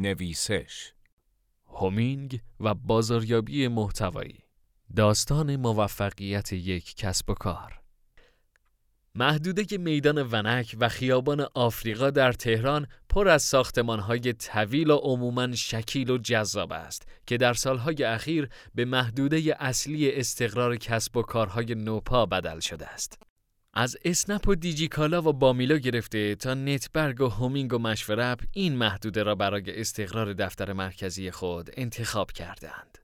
نویسش. هومینگ و بازاریابی محتوایی. داستان موفقیت یک کسب و کار. محدوده میدان ونک و خیابان آفریقا در تهران پر از ساختمانهای طویل و عموماً شکیل و جذاب است که در سالهای اخیر به محدوده اصلی استقرار کسب و کارهای نوپا بدل شده است. از اسنپ و دیجیکالا و بامیلا گرفته تا نتبرگ و هومینگ و مشورب این محدوده را برای استقرار دفتر مرکزی خود انتخاب کردند.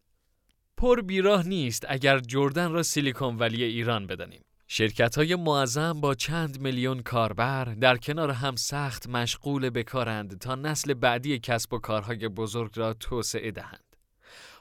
پر بیراه نیست اگر جردن را سیلیکون ولی ایران بدانیم. شرکت های معظم با چند میلیون کاربر در کنار هم سخت مشغول به کارند تا نسل بعدی کسب و کارهای بزرگ را توسعه دهند.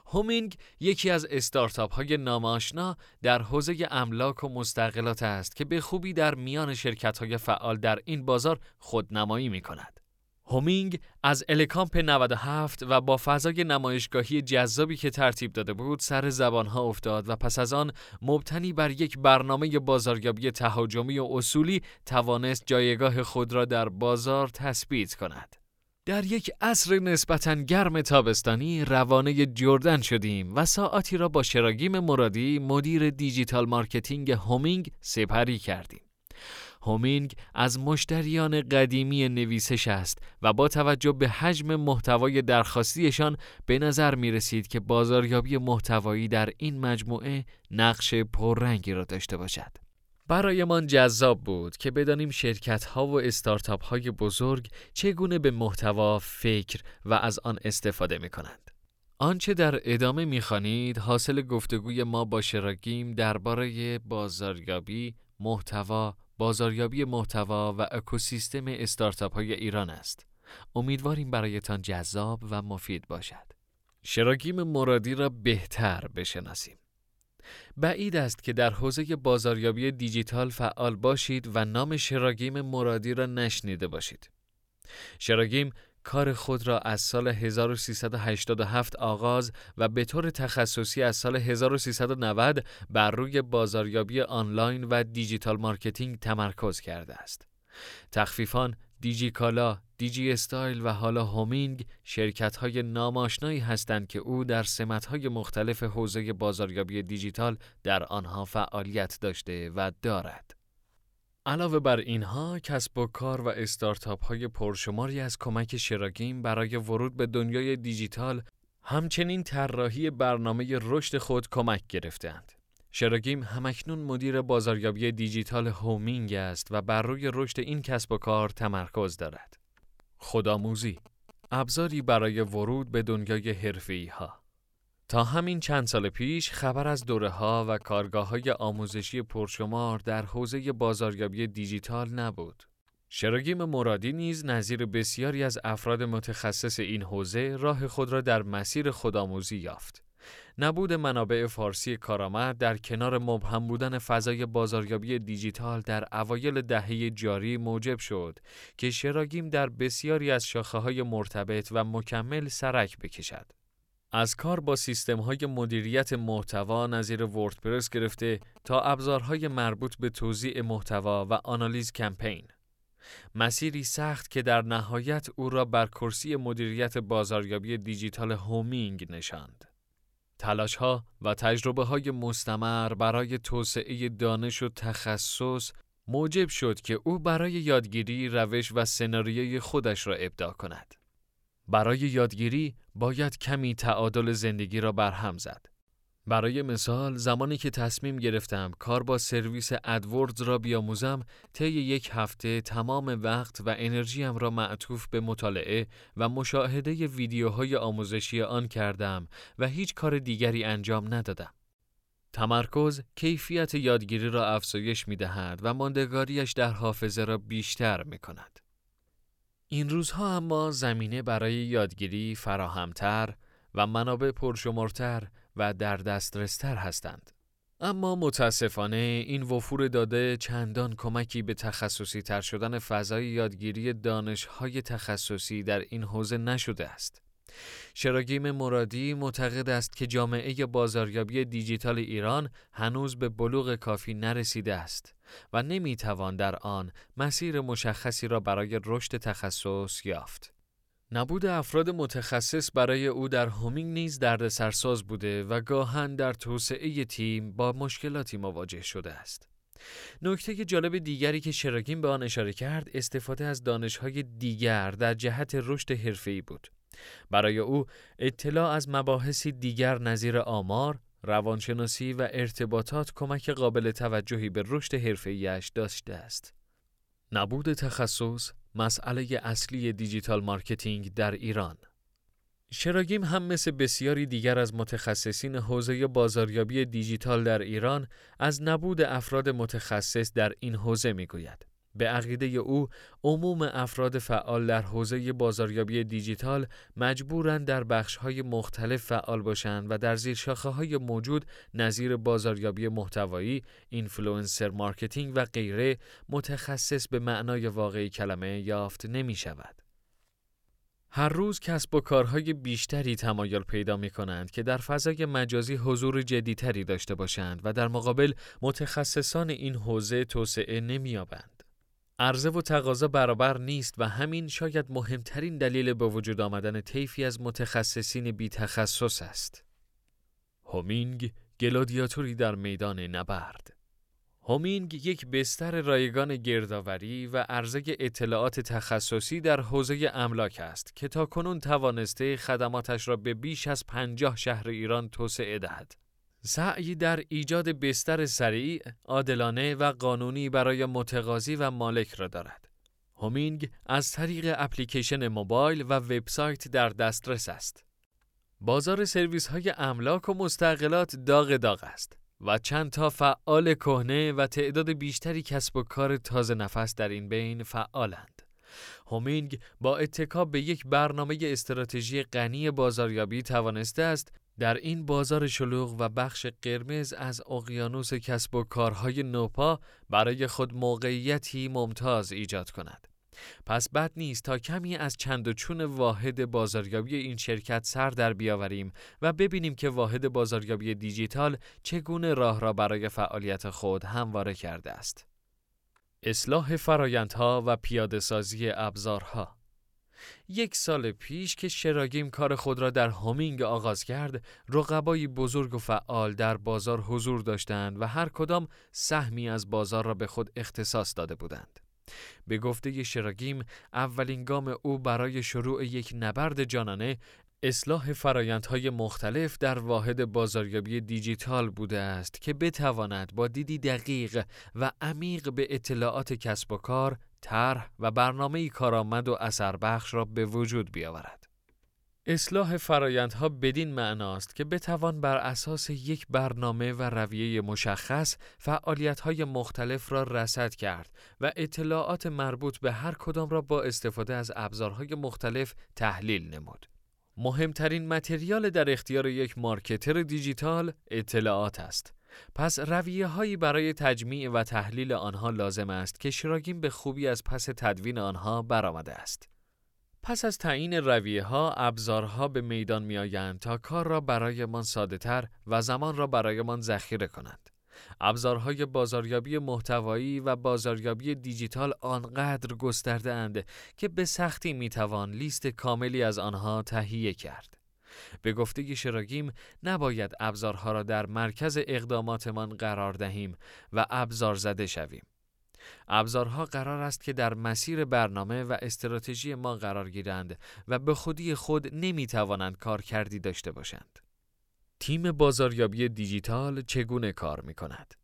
هومینگ یکی از استارتاپ های ناماشنا در حوزه املاک و مستقلات است که به خوبی در میان شرکت های فعال در این بازار خودنمایی می کند. هومینگ از الکامپ 97 و با فضای نمایشگاهی جذابی که ترتیب داده بود سر زبانها افتاد و پس از آن مبتنی بر یک برنامه بازاریابی تهاجمی و اصولی توانست جایگاه خود را در بازار تثبیت کند. در یک عصر نسبتاً گرم تابستانی روانه جردن شدیم و ساعتی را با شراگیم مرادی مدیر digital marketing هومینگ سپری کردیم. هومینگ از مشتریان قدیمی نویسش است و با توجه به حجم محتوای درخواستیشان به نظر می رسید که بازاریابی محتوایی در این مجموعه نقش پررنگی را داشته باشد. برایمان جذاب بود که بدانیم شرکت ها و استارتاپ های بزرگ چگونه به محتوا فکر و از آن استفاده می کنند. آنچه در ادامه می‌خوانید حاصل گفتگوی ما با شراگیم درباره بازاریابی، محتوا بازاریابی محتوا و اکوسیستم استارتاپ های ایران است. امیدواریم برایتان جذاب و مفید باشد. شراگیم مرادی را بهتر بشناسیم. بعید است که در حوزه بازاریابی دیجیتال فعال باشید و نام شراگیم مرادی را نشنیده باشید. شراگیم کار خود را از سال 1387 آغاز و به طور تخصصی از سال 1390 بر روی بازاریابی آنلاین و digital marketing تمرکز کرده است. تخفیفان دیجی کالا، دیجی استایل و حالا هومینگ شرکت های نام‌آشنایی هستند که او در سمت های مختلف حوزه بازاریابی دیجیتال در آنها فعالیت داشته و دارد. علاوه بر اینها کسب و کار و استارتاپ های پرشماری از کمک شراگیم برای ورود به دنیای دیجیتال همچنین طراحی برنامه رشد خود کمک گرفتند. شراگیم هم‌اکنون مدیر بازاریابی دیجیتال هومینگ است و بر روی رشد این کسب و کار تمرکز دارد. خودآموزی ابزاری برای ورود به دنیای حرفه‌ای ها تا همین چند سال پیش خبر از دوره ها و کارگاه های آموزشی پرشمار در حوزه بازاریابی دیجیتال نبود. شراگیم مرادی نیز نظیر بسیاری از افراد متخصص این حوزه راه خود را در مسیر خودآموزی یافت. نبود منابع فارسی کارآمد در کنار مبهم بودن فضای بازاریابی دیجیتال در اوایل دهه جاری موجب شد که شراگیم در بسیاری از شاخه های مرتبط و مکمل سرک بکشد. از کار با سیستم های مدیریت محتوا نظیر وردپرس گرفته تا ابزارهای مربوط به توزیع محتوا و آنالیز کمپین. مسیری سخت که در نهایت او را بر کرسی مدیریت بازاریابی دیجیتال هومینگ نشاند. تلاش ها و تجربه های مستمر برای توسعه دانش و تخصص موجب شد که او برای یادگیری روش و سناریوی خودش را ابداع کند. برای یادگیری باید کمی تعادل زندگی را برهم زد. برای مثال زمانی که تصمیم گرفتم کار با سرویس ادوردز را بیاموزم طی یک هفته تمام وقت و انرژیم را معطوف به مطالعه و مشاهده ویدیوهای آموزشی آن کردم و هیچ کار دیگری انجام ندادم. تمرکز کیفیت یادگیری را افزایش می دهد و ماندگاریش در حافظه را بیشتر می کند. این روزها اما زمینه برای یادگیری فراهمتر و منابع پرشمارتر و در دسترستر هستند. اما متاسفانه این وفور داده چندان کمکی به تخصصی تر شدن فضای یادگیری دانشهای تخصصی در این حوزه نشده است. شراگیم مرادی معتقد است که جامعه بازاریابی دیجیتال ایران هنوز به بلوغ کافی نرسیده است و نمی‌توان در آن مسیر مشخصی را برای رشد تخصص یافت. نبود افراد متخصص برای او در هومینگ نیز دردسرساز بوده و گاهن در توسعه تیم با مشکلاتی مواجه شده است. نکته جالب دیگری که شراگین به آن اشاره کرد استفاده از دانشهای دیگر در جهت رشد حرفه‌ای بود. برای او اطلاع از مباحثی دیگر نظیر آمار، روانشناسی و ارتباطات کمک قابل توجهی به رشد حرفه‌ایش داشته است. نبود تخصص مسئله اصلی digital marketing در ایران شراگیم هم مثل بسیاری دیگر از متخصصین حوزه بازاریابی دیجیتال در ایران از نبود افراد متخصص در این حوزه می‌گوید. به عقیده او عموم افراد فعال در حوزه بازاریابی دیجیتال مجبورند در بخش‌های مختلف فعال باشند و در زیر های موجود نظیر بازاریابی محتوایی، influencer marketing و غیره متخصص به معنای واقعی کلمه یافت نمی شود. هر روز کسب و کارهای بیشتری تمایل پیدا می کنند که در فضای مجازی حضور جدیتری داشته باشند و در مقابل متخصصان این حوزه توسعه نمی‌یابند. عرضه و تقاضا برابر نیست و همین شاید مهمترین دلیل به وجود آمدن طیفی از متخصصین بی تخصص است. هومینگ گلادیاتوری در میدان نبرد هومینگ یک بستر رایگان گردآوری و عرضه اطلاعات تخصصی در حوزه املاک است که تا کنون توانسته خدماتش را به بیش از پنجاه شهر ایران توسعه دهد. سعی در ایجاد بستر سریع، عادلانه و قانونی برای متقاضی و مالک را دارد. هومینگ از طریق اپلیکیشن موبایل و وبسایت در دسترس است. بازار سرویس های املاک و مستقلات داغ داغ است. و چند تا فعال کهنه و تعداد بیشتری کسب و کار تازه نفس در این بین فعالند. هومینگ با اتکاب به یک برنامه استراتژی غنی بازاریابی توانسته است در این بازار شلوغ و بخش قرمز از اقیانوس کسب و کارهای نوپا برای خود موقعیتی ممتاز ایجاد کند. پس بد نیست تا کمی از چند و چون واحد بازاریابی این شرکت سر در بیاوریم و ببینیم که واحد بازاریابی دیجیتال چگونه راه را برای فعالیت خود همواره کرده است. اصلاح فرایندها و پیاده سازی ابزارها یک سال پیش که شراگیم کار خود را در هومینگ آغاز کرد، رقبایی بزرگ و فعال در بازار حضور داشتند و هر کدام سهمی از بازار را به خود اختصاص داده بودند. به گفته شراگیم اولین گام او برای شروع یک نبرد جانانه اصلاح فرایندهای مختلف در واحد بازاریابی دیجیتال بوده است که بتواند با دیدی دقیق و عمیق به اطلاعات کسب و کار، طرح و برنامه کارآمد و اثر بخش را به وجود بیاورد. اصلاح فرایندها بدین معناست که بتوان بر اساس یک برنامه و رویه مشخص فعالیت‌های مختلف را رصد کرد و اطلاعات مربوط به هر کدام را با استفاده از ابزارهای مختلف تحلیل نمود. مهمترین متریال در اختیار یک مارکتر دیجیتال اطلاعات است. پس رویه هایی برای تجمیع و تحلیل آنها لازم است که شراگین به خوبی از پس تدوین آنها برآمده است. پس از تعیین رویه ها، ابزارها به میدان می آیند تا کار را برایمان ساده تر و زمان را برایمان ذخیره کنند. ابزارهای بازاریابی محتوایی و بازاریابی دیجیتال آنقدر گسترده اند که به سختی می توان لیست کاملی از آنها تهیه کرد. به گفته شراگیم نباید ابزارها را در مرکز اقداماتمان قرار دهیم و ابزار زده شویم. ابزارها قرار است که در مسیر برنامه و استراتژی ما قرار گیرند و به خودی خود نمی توانند کار کردی داشته باشند. تیم بازاریابی دیجیتال چگونه کار می کند؟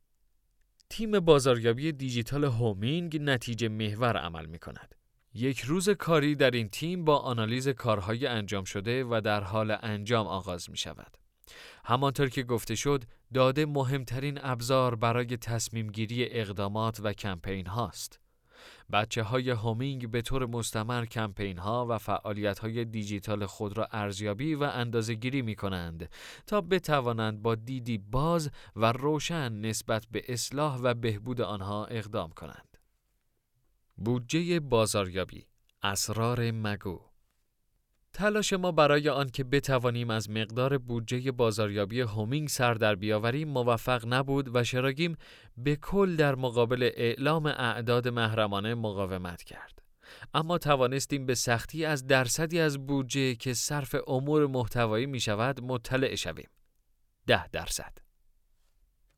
تیم بازاریابی دیجیتال هومینگ نتیجه محور عمل می کند. یک روز کاری در این تیم با آنالیز کارهای انجام شده و در حال انجام آغاز می شود. همانطور که گفته شد داده مهمترین ابزار برای تصمیم گیری اقدامات و کمپین هاست. بچه های هومینگ به طور مستمر کمپین ها و فعالیت های دیجیتال خود را ارزیابی و اندازه گیری می کنند تا بتوانند با دیدی باز و روشن نسبت به اصلاح و بهبود آنها اقدام کنند. بودجه بازاریابی اسرار مگو تلاش ما برای آنکه بتوانیم از مقدار بودجه بازاریابی هومینگ سر در بیاوریم موفق نبود و شراگیم به کل در مقابل اعلام اعداد محرمانه مقاومت کرد. اما توانستیم به سختی از درصدی از بودجه که صرف امور محتوایی می شود مطلع شویم. ده درصد.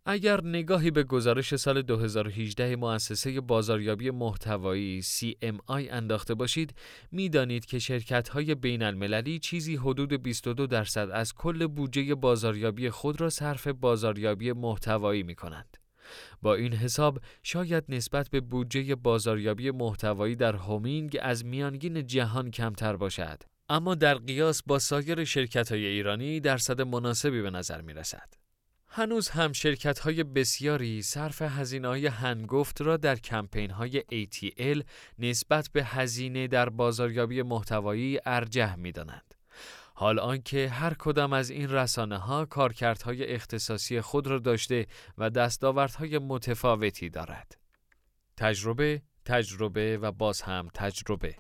اگر نگاهی به گزارش سال 2018 مؤسسه بازاریابی محتوایی CMI انداخته باشید می‌دانید که شرکت های بین المللی چیزی حدود 22 درصد از کل بودجه بازاریابی خود را صرف بازاریابی محتوایی می کنند. با این حساب شاید نسبت به بودجه بازاریابی محتوایی در هومینگ از میانگین جهان کمتر باشد اما در قیاس با سایر شرکت های ایرانی درصد مناسبی به نظر می رسد. هنوز هم شرکت های بسیاری صرف هزینه های هنگفت را در کمپین های ATL نسبت به هزینه در بازاریابی محتوایی ارجح می دانند. حال آنکه هر کدام از این رسانه ها کارکردهای اختصاصی خود را داشته و دستاوردهای متفاوتی دارد. تجربه، تجربه و باز هم تجربه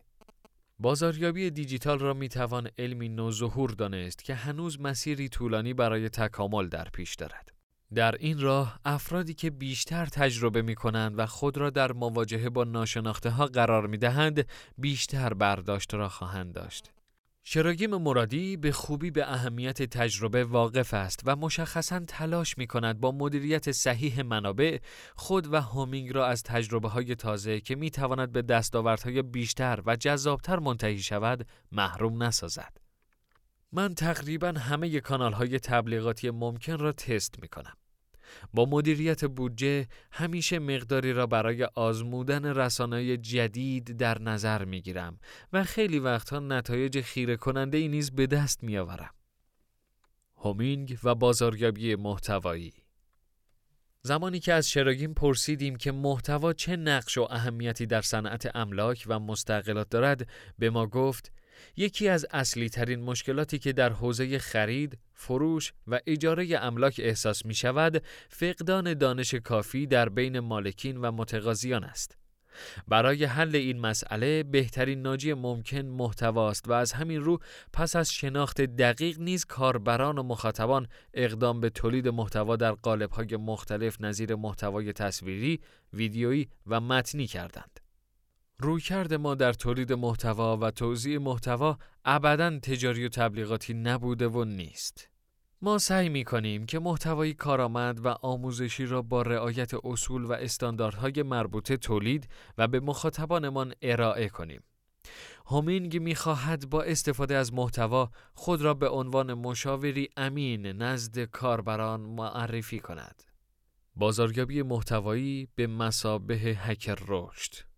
بازاریابی دیجیتال را می توان علمی نوظهور دانست که هنوز مسیری طولانی برای تکامل در پیش دارد. در این راه افرادی که بیشتر تجربه می کنند و خود را در مواجهه با ناشناخته ها قرار می دهند بیشتر برداشت را خواهند داشت. شراگیم مرادی به خوبی به اهمیت تجربه واقف است و مشخصا تلاش می کند با مدیریت صحیح منابع خود و هومینگ را از تجربه های تازه که می تواند به دستاوردهای بیشتر و جذابتر منتهی شود محروم نسازد. من تقریبا همه کانال های تبلیغاتی ممکن را تست می کنم. با مدیریت بودجه همیشه مقداری را برای آزمودن رسانه جدید در نظر می گیرم و خیلی وقتها نتایج خیره کننده ای نیز به دست می آورم. هومینگ و بازاریابی محتوایی زمانی که از شراگین پرسیدیم که محتوا چه نقش و اهمیتی در صنعت املاک و مستقلات دارد به ما گفت یکی از اصلی ترین مشکلاتی که در حوزه خرید، فروش و اجاره املاک احساس می شود، فقدان دانش کافی در بین مالکین و متقاضیان است. برای حل این مسئله بهترین ناجی ممکن محتواست و از همین رو پس از شناخت دقیق نیز کاربران و مخاطبان اقدام به تولید محتوا در قالب‌های مختلف نظیر محتوای تصویری، ویدیویی و متنی کردند. رویکرد ما در تولید محتوا و توزیع محتوا ابدا تجاری و تبلیغاتی نبوده و نیست. ما سعی می کنیم که محتوای کارآمد و آموزشی را با رعایت اصول و استانداردهای مربوطه تولید و به مخاطبانمان ارائه کنیم. هومینگ می خواهد با استفاده از محتوا خود را به عنوان مشاوری امین نزد کاربران معرفی کند. بازاریابی محتوایی به مسابه هکر رشد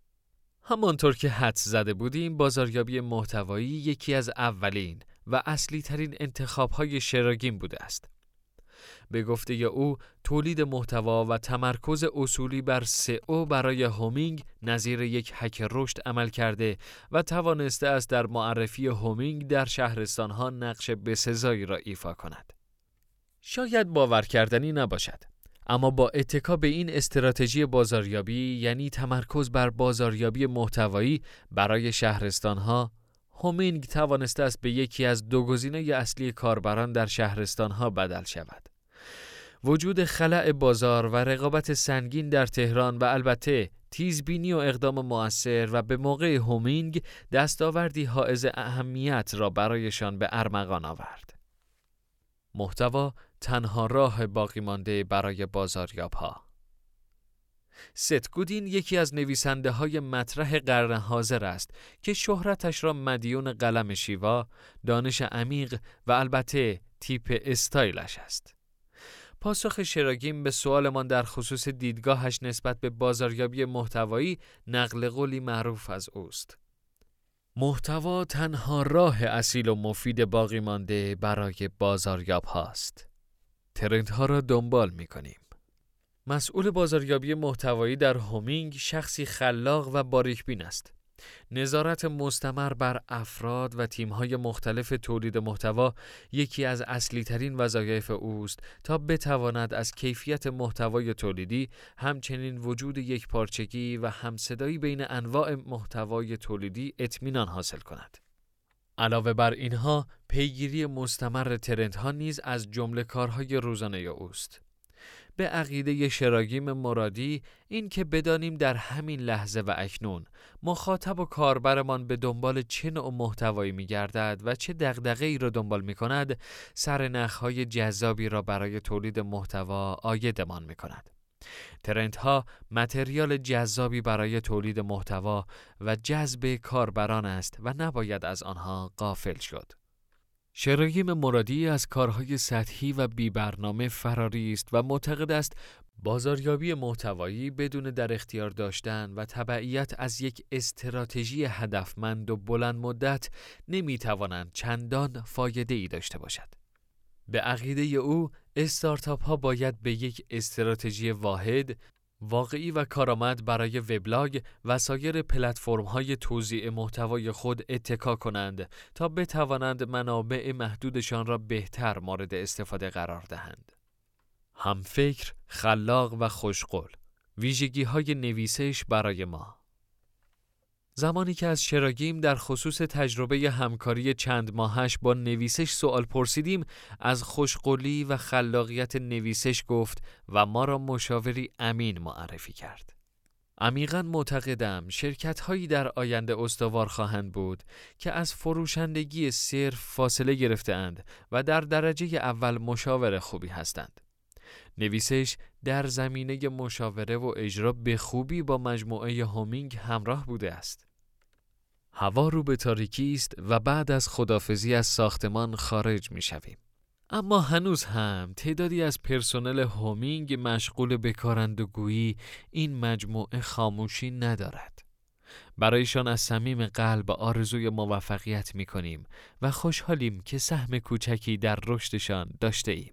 همانطور که حدس زده بودیم بازاریابی محتوایی یکی از اولین و اصلی ترین انتخاب های شراگین بوده است. به گفته او تولید محتوا و تمرکز اصولی بر سئو برای هومینگ نظیر یک حک رشد عمل کرده و توانسته است در معرفی هومینگ در شهرستان ها نقش بسزایی را ایفا کند. شاید باور کردنی نباشد اما با اتکا به این استراتژی بازاریابی یعنی تمرکز بر بازاریابی محتوایی برای شهرستانها هومینگ توانسته است به یکی از دو گزینه اصلی کاربران در شهرستانها بدل شود. وجود خلع بازار و رقابت سنگین در تهران و البته تیزبینی و اقدام مؤثر و به موقع هومینگ دستاوردی حائز اهمیت را برایشان به ارمغان آورد. محتوا تنها راه باقی مانده برای بازاریاب ها. ست گودین یکی از نویسنده های مطرح قرن حاضر است که شهرتش را مدیون قلم شیوا، دانش عمیق و البته تیپ استایلش است. پاسخ شراگیم به سوالمان در خصوص دیدگاهش نسبت به بازاریابی محتوایی نقل قولی معروف از اوست. محتوا تنها راه اصیل و مفید باقی مانده برای بازاریاب هاست. ترندها را دنبال می کنیم. مسئول بازاریابی محتوایی در هومینگ شخصی خلاق و باریکبین است. نظارت مستمر بر افراد و تیم‌های مختلف تولید محتوا یکی از اصلی ترین وظایف اوست تا بتواند از کیفیت محتوای تولیدی همچنین وجود یک پارچگی و همصدایی بین انواع محتوای تولیدی اطمینان حاصل کند. علاوه بر اینها پیگیری مستمر ترندها نیز از جمله کارهای روزانه اوست. به عقیده شراگیم مرادی این که بدانیم در همین لحظه و اکنون مخاطب و کاربرمان به دنبال چه نوع محتوایی می گردد و چه ای را دنبال می کند سرنخهای جذابی را برای تولید محتوا آیدمان می کند. ترندها متریال جذابی برای تولید محتوا و جذب کاربران است و نباید از آنها غافل شد. شرایم مرادی از کارهای سطحی و بی برنامه فراری است و معتقد است بازاریابی محتوایی بدون در اختیار داشتن و تبعیت از یک استراتژی هدفمند و بلند مدت نمی توانند چندان فایده ای داشته باشد. به عقیده او استارتاپ ها باید به یک استراتژی واحد واقعی و کارآمد برای وبلاگ و سایر پلتفرم های توزیع محتوای خود اتکا کنند تا بتوانند منابع محدودشان را بهتر مورد استفاده قرار دهند. هم فکر، خلاق و خوشقل ویژگی های نویسش برای ما زمانی که از شراگیم در خصوص تجربه همکاری چند ماهش با نویسش سوال پرسیدیم از خوشقلی و خلاقیت نویسش گفت و ما را مشاوری امین معرفی کرد. عمیقا معتقدم شرکت هایی در آینده استوار خواهند بود که از فروشندگی صرف فاصله گرفته اند و در درجه اول مشاور خوبی هستند. نویسش در زمینه مشاوره و اجرا به خوبی با مجموعه هومینگ همراه بوده است. هوا رو به تاریکی است و بعد از خدافزی از ساختمان خارج می شویم. اما هنوز هم تعدادی از پرسنل هومینگ مشغول به کارندگویی این مجموعه خاموشی ندارد. برایشان از صمیم قلب آرزوی موفقیت می کنیم و خوشحالیم که سهم کوچکی در رشدشان داشته ایم.